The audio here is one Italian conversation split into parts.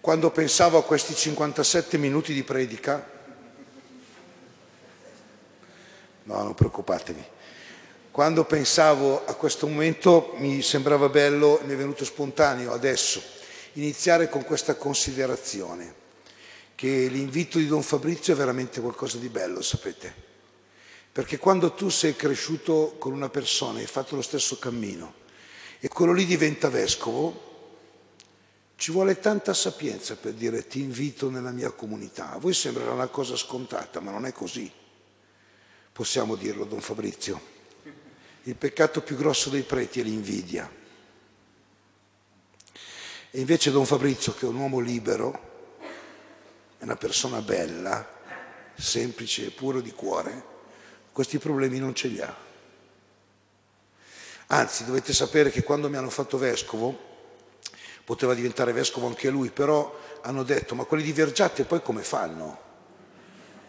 Quando pensavo a questi 57 minuti di predica, no, non preoccupatevi, quando pensavo a questo momento mi sembrava bello, mi è venuto spontaneo adesso, iniziare con questa considerazione, che l'invito di Don Fabrizio è veramente qualcosa di bello, sapete? Perché quando tu sei cresciuto con una persona e hai fatto lo stesso cammino e quello lì diventa vescovo, ci vuole tanta sapienza per dire ti invito nella mia comunità. A voi sembrerà una cosa scontata, ma non è così. Possiamo dirlo, Don Fabrizio. Il peccato più grosso dei preti è l'invidia. E invece Don Fabrizio, che è un uomo libero, è una persona bella, semplice e puro di cuore, questi problemi non ce li ha. Anzi, dovete sapere che quando mi hanno fatto vescovo, poteva diventare vescovo anche lui, però hanno detto ma quelli di Vergiate poi come fanno?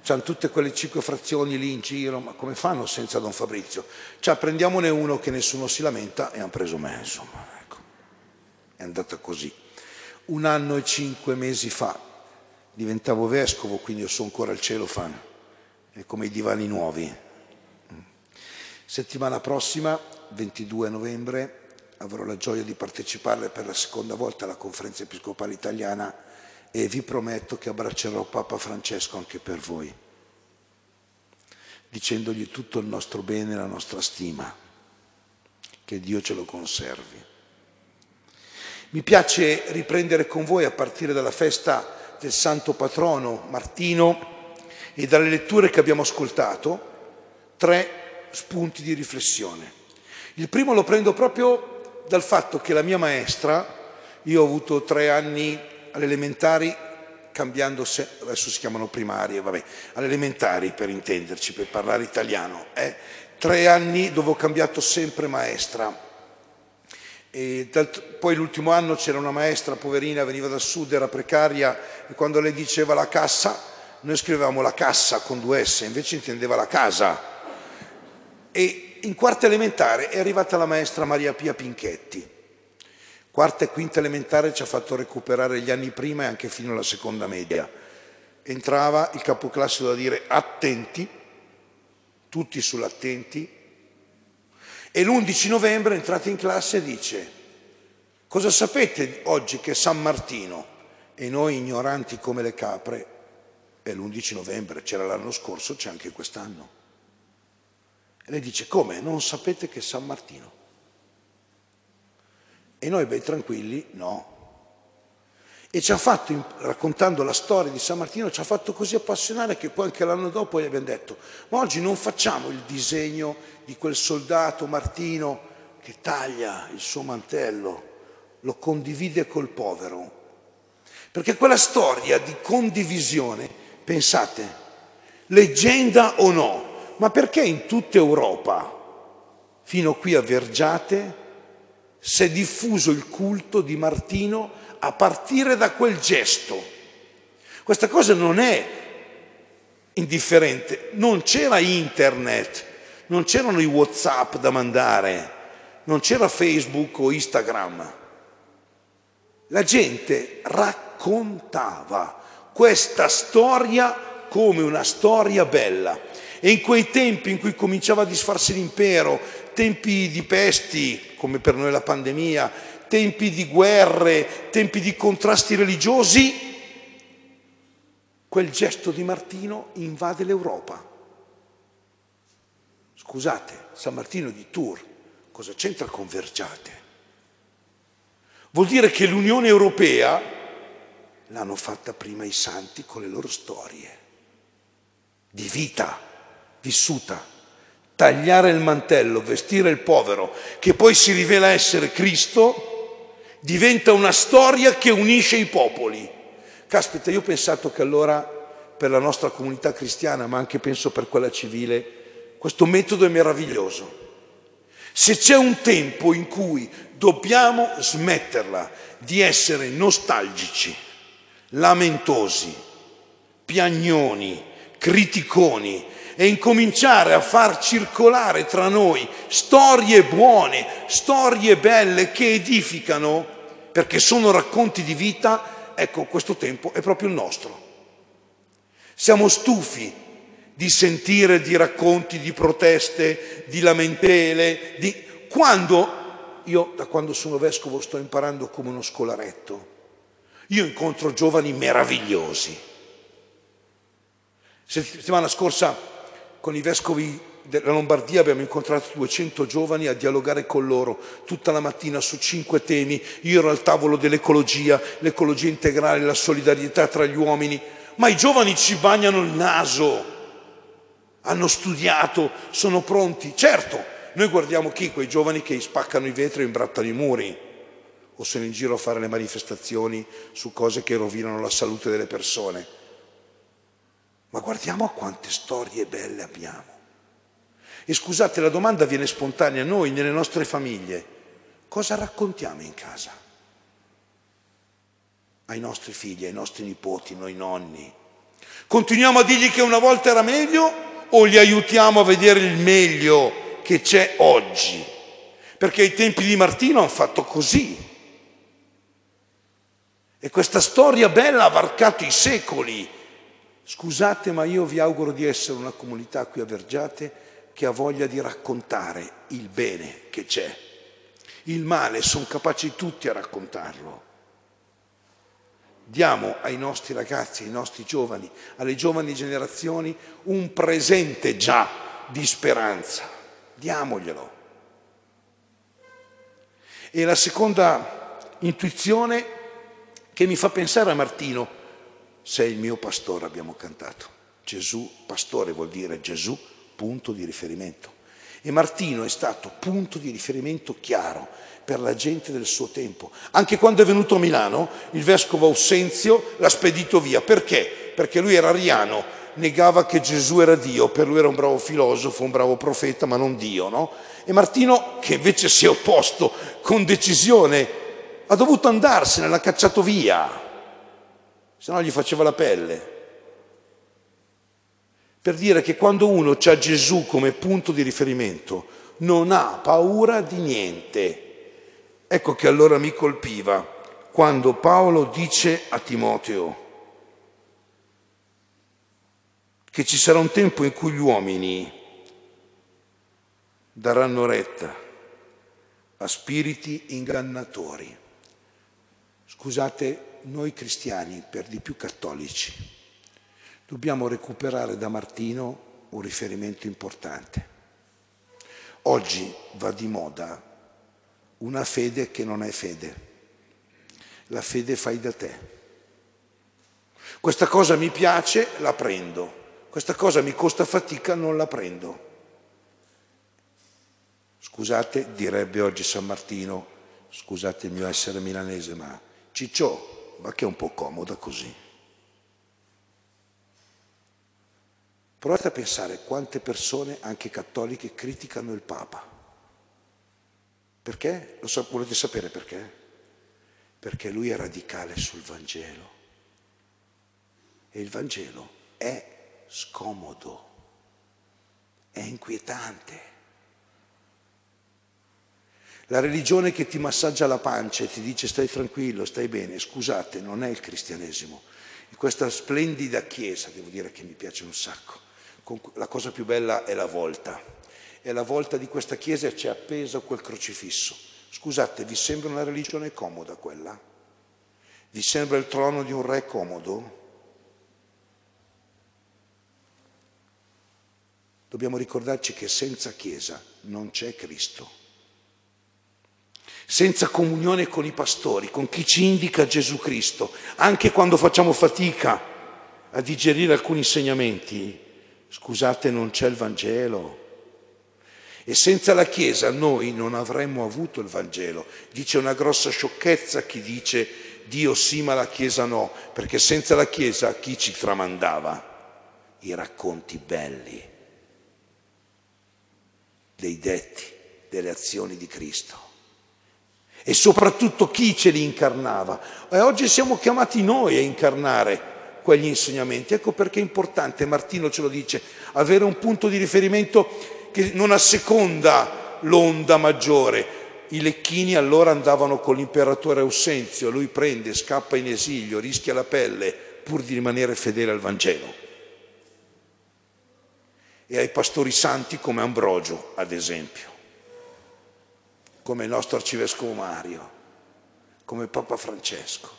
C'hanno tutte quelle cinque frazioni lì in giro, ma come fanno senza Don Fabrizio? Cioè prendiamone uno che nessuno si lamenta e hanno preso me, insomma, ecco. È andata così. Un anno e cinque mesi fa diventavo vescovo, quindi io sono ancora al cielo fan, è come i divani nuovi. Settimana prossima, 22 novembre, avrò la gioia di partecipare per la seconda volta alla conferenza episcopale italiana e vi prometto che abbraccerò Papa Francesco anche per voi, dicendogli tutto il nostro bene e la nostra stima, che Dio ce lo conservi. Mi piace riprendere con voi a partire dalla festa del santo patrono Martino e dalle letture che abbiamo ascoltato tre spunti di riflessione. Il primo lo prendo proprio dal fatto che la mia maestra, io ho avuto tre anni alle elementari, cambiando, se, adesso si chiamano primarie, vabbè, alle elementari per intenderci, per parlare italiano, eh? tre anni dove ho cambiato sempre maestra. Dal, poi l'ultimo anno c'era una maestra poverina, veniva dal sud, era precaria e quando lei diceva la cassa, noi scrivevamo la cassa con due S, invece intendeva la casa. E in quarta elementare è arrivata la maestra Maria Pia Pinchetti. Quarta e quinta elementare ci ha fatto recuperare gli anni prima e anche fino alla seconda media. Entrava il capoclasse da dire attenti, tutti sull'attenti, e l'11 novembre entrate in classe e dice cosa sapete oggi che San Martino? E noi ignoranti come le capre, è l'11 novembre, c'era l'anno scorso, c'è anche quest'anno. E lei dice, come? Non sapete che è San Martino? E noi, ben tranquilli, no. E ci ha fatto, raccontando la storia di San Martino, ci ha fatto così appassionare che poi anche l'anno dopo gli abbiamo detto, ma oggi non facciamo il disegno di quel soldato Martino che taglia il suo mantello, lo condivide col povero. Perché quella storia di condivisione, pensate, leggenda o no, ma perché in tutta Europa, fino qui a Vergiate, si è diffuso il culto di Martino a partire da quel gesto? Questa cosa non è indifferente, non c'era internet, non c'erano i Whatsapp da mandare, non c'era Facebook o Instagram. La gente raccontava questa storia come una storia bella. E in quei tempi in cui cominciava a disfarsi l'impero, tempi di pesti, come per noi la pandemia, tempi di guerre, tempi di contrasti religiosi, quel gesto di Martino invade l'Europa. Scusate, San Martino di Tours, cosa c'entra con Vergiate? Vuol dire che l'Unione Europea l'hanno fatta prima i santi con le loro storie di vita vissuta, tagliare il mantello, vestire il povero, che poi si rivela essere Cristo, diventa una storia che unisce i popoli. Caspita, io ho pensato che allora per la nostra comunità cristiana, ma anche penso per quella civile, questo metodo è meraviglioso. Se c'è un tempo in cui dobbiamo smetterla di essere nostalgici, lamentosi, piagnoni, criticoni e incominciare a far circolare tra noi storie buone, storie belle che edificano, perché sono racconti di vita, ecco, questo tempo è proprio il nostro. Siamo stufi di sentire di racconti di proteste, di lamentele, di... quando io da quando sono vescovo sto imparando come uno scolaretto. Io incontro giovani meravigliosi. Settimana scorsa con i vescovi della Lombardia abbiamo incontrato 200 giovani a dialogare con loro tutta la mattina su cinque temi. Io ero al tavolo dell'ecologia, l'ecologia integrale, la solidarietà tra gli uomini, ma i giovani ci bagnano il naso, hanno studiato, sono pronti. Certo, noi guardiamo chi? Quei giovani che spaccano i vetri e imbrattano i muri o sono in giro a fare le manifestazioni su cose che rovinano la salute delle persone. Ma guardiamo a quante storie belle abbiamo. E scusate, la domanda viene spontanea, noi nelle nostre famiglie, cosa raccontiamo in casa? Ai nostri figli, ai nostri nipoti, noi nonni. Continuiamo a dirgli che una volta era meglio o li aiutiamo a vedere il meglio che c'è oggi? Perché ai tempi di Martino hanno fatto così. E questa storia bella ha varcato i secoli. Scusate, ma io vi auguro di essere una comunità qui a Vergiate che ha voglia di raccontare il bene che c'è. Il male sono capaci tutti a raccontarlo. Diamo ai nostri ragazzi, ai nostri giovani, alle giovani generazioni un presente già di speranza. Diamoglielo. E la seconda intuizione che mi fa pensare a Martino, sei il mio pastore, abbiamo cantato. Gesù, pastore vuol dire Gesù punto di riferimento. E Martino è stato punto di riferimento chiaro per la gente del suo tempo. Anche quando è venuto a Milano, il vescovo Aussenzio l'ha spedito via. Perché? Perché lui era ariano, negava che Gesù era Dio, per lui era un bravo filosofo, un bravo profeta, ma non Dio, no? E Martino, che invece si è opposto con decisione, ha dovuto andarsene, l'ha cacciato via, se no gli faceva la pelle per dire che quando uno ha Gesù come punto di riferimento non ha paura di niente. Ecco che allora mi colpiva quando Paolo dice a Timoteo che ci sarà un tempo in cui gli uomini daranno retta a spiriti ingannatori. Scusate, noi cristiani, per di più cattolici, dobbiamo recuperare da Martino un riferimento importante. Oggi va di moda una fede che non è fede, la fede fai da te. Questa cosa mi piace, la prendo, questa cosa mi costa fatica, non la prendo. Scusate, direbbe oggi San Martino, scusate il mio essere milanese, ma Ciccio, ma che è un po' comoda così. Provate a pensare quante persone, anche cattoliche, criticano il Papa. Perché? Lo so, volete sapere perché? Perché lui è radicale sul Vangelo. E il Vangelo è scomodo, è inquietante. La religione che ti massaggia la pancia e ti dice stai tranquillo, stai bene, scusate, non è il cristianesimo. In questa splendida chiesa, devo dire che mi piace un sacco, la cosa più bella è la volta. E la volta di questa chiesa c'è appeso quel crocifisso. Scusate, vi sembra una religione comoda quella? Vi sembra il trono di un re comodo? Dobbiamo ricordarci che senza Chiesa non c'è Cristo. Senza comunione con i pastori, con chi ci indica Gesù Cristo, anche quando facciamo fatica a digerire alcuni insegnamenti, Scusate, non c'è il Vangelo. E senza la Chiesa noi non avremmo avuto il Vangelo. Dice una grossa sciocchezza chi dice Dio sì ma la Chiesa no, perché senza la Chiesa chi ci tramandava? I racconti belli dei detti, delle azioni di Cristo. E soprattutto chi ce li incarnava. E oggi siamo chiamati noi a incarnare quegli insegnamenti. Ecco perché è importante, Martino ce lo dice, avere un punto di riferimento che non asseconda l'onda maggiore, i lecchini allora andavano con l'imperatore Ausenzio, lui prende, scappa in esilio, rischia la pelle pur di rimanere fedele al Vangelo. E ai pastori santi come Ambrogio, ad esempio, come il nostro arcivescovo Mario, come Papa Francesco.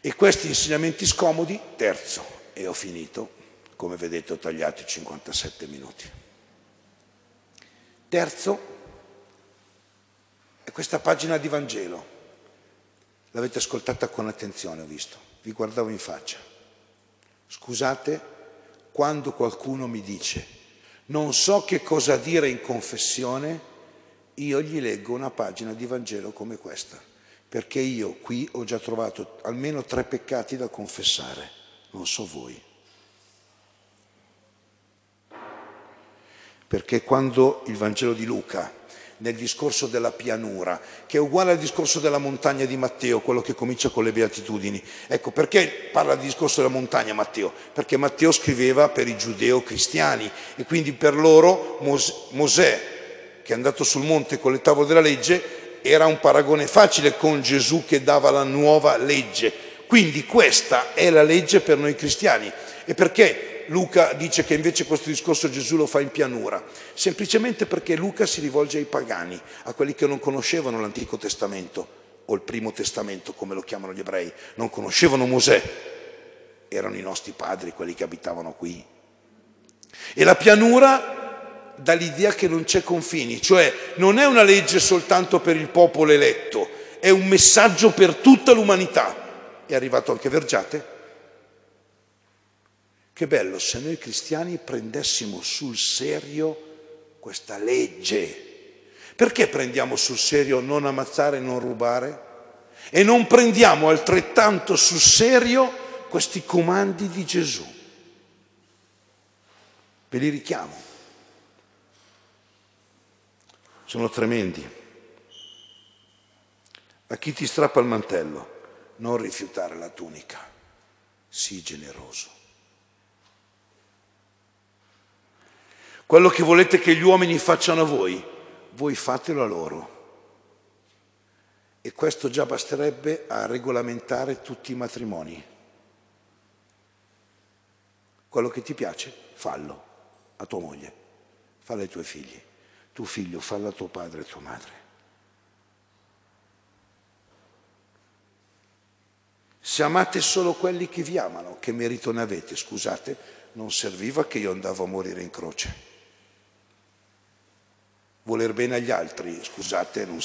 E questi insegnamenti scomodi, terzo, e ho finito, come vedete ho tagliato i 57 minuti. Terzo è questa pagina di Vangelo. L'avete ascoltata con attenzione, ho visto, vi guardavo in faccia. Scusate quando qualcuno mi dice non so che cosa dire in confessione, io gli leggo una pagina di Vangelo come questa, perché io qui ho già trovato almeno tre peccati da confessare, non so voi. perché quando il Vangelo di Luca, nel discorso della pianura, che è uguale al discorso della montagna di Matteo, quello che comincia con le beatitudini. Ecco, perché parla del discorso della montagna Matteo? Perché Matteo scriveva per i giudeo-cristiani e quindi per loro Mosè, che è andato sul monte con le tavole della legge, era un paragone facile con Gesù che dava la nuova legge. Quindi questa è la legge per noi cristiani. E perché Luca dice che invece questo discorso Gesù lo fa in pianura? Semplicemente perché Luca si rivolge ai pagani, a quelli che non conoscevano l'Antico Testamento o il Primo Testamento, come lo chiamano gli ebrei, non conoscevano Mosè, erano i nostri padri quelli che abitavano qui. E la pianura dà l'idea che non c'è confini, cioè non è una legge soltanto per il popolo eletto, è un messaggio per tutta l'umanità. È arrivato anche Vergiate? Che bello se noi cristiani prendessimo sul serio questa legge. Perché prendiamo sul serio non ammazzare e non rubare? E non prendiamo altrettanto sul serio questi comandi di Gesù? Ve li richiamo. Sono tremendi. A chi ti strappa il mantello, non rifiutare la tunica, sii generoso. Quello che volete che gli uomini facciano a voi, voi fatelo a loro. E questo già basterebbe a regolamentare tutti i matrimoni. Quello che ti piace, fallo a tua moglie, fallo ai tuoi figli. Tu figlio, fallo a tuo padre e tua madre. Se amate solo quelli che vi amano, che merito ne avete? Scusate, non serviva che io andavo a morire in croce. Voler bene agli altri, scusate, non,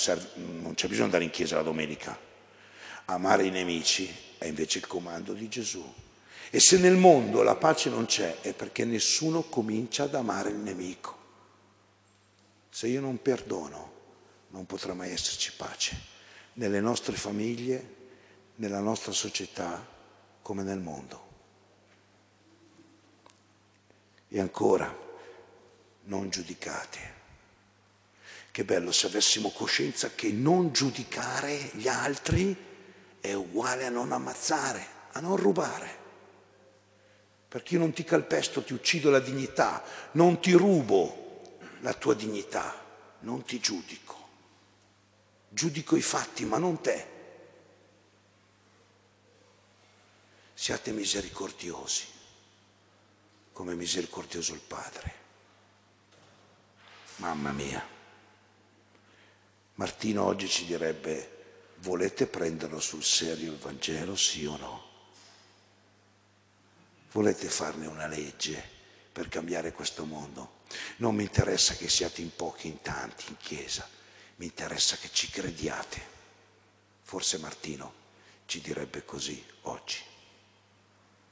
non c'è bisogno di andare in chiesa la domenica. Amare i nemici è invece il comando di Gesù. E se nel mondo la pace non c'è è perché nessuno comincia ad amare il nemico. Se io non perdono, non potrà mai esserci pace nelle nostre famiglie, nella nostra società, come nel mondo. E ancora, non giudicate. Che bello se avessimo coscienza che non giudicare gli altri è uguale a non ammazzare, a non rubare. Perché io non ti calpesto, ti uccido la dignità, non ti rubo la tua dignità, non ti giudico. Giudico i fatti, ma non te. Siate misericordiosi, come misericordioso il Padre. Mamma mia. Martino oggi ci direbbe, volete prenderlo sul serio il Vangelo, sì o no? Volete farne una legge per cambiare questo mondo? Non mi interessa che siate in pochi, in tanti, in chiesa, mi interessa che ci crediate. Forse Martino ci direbbe così oggi.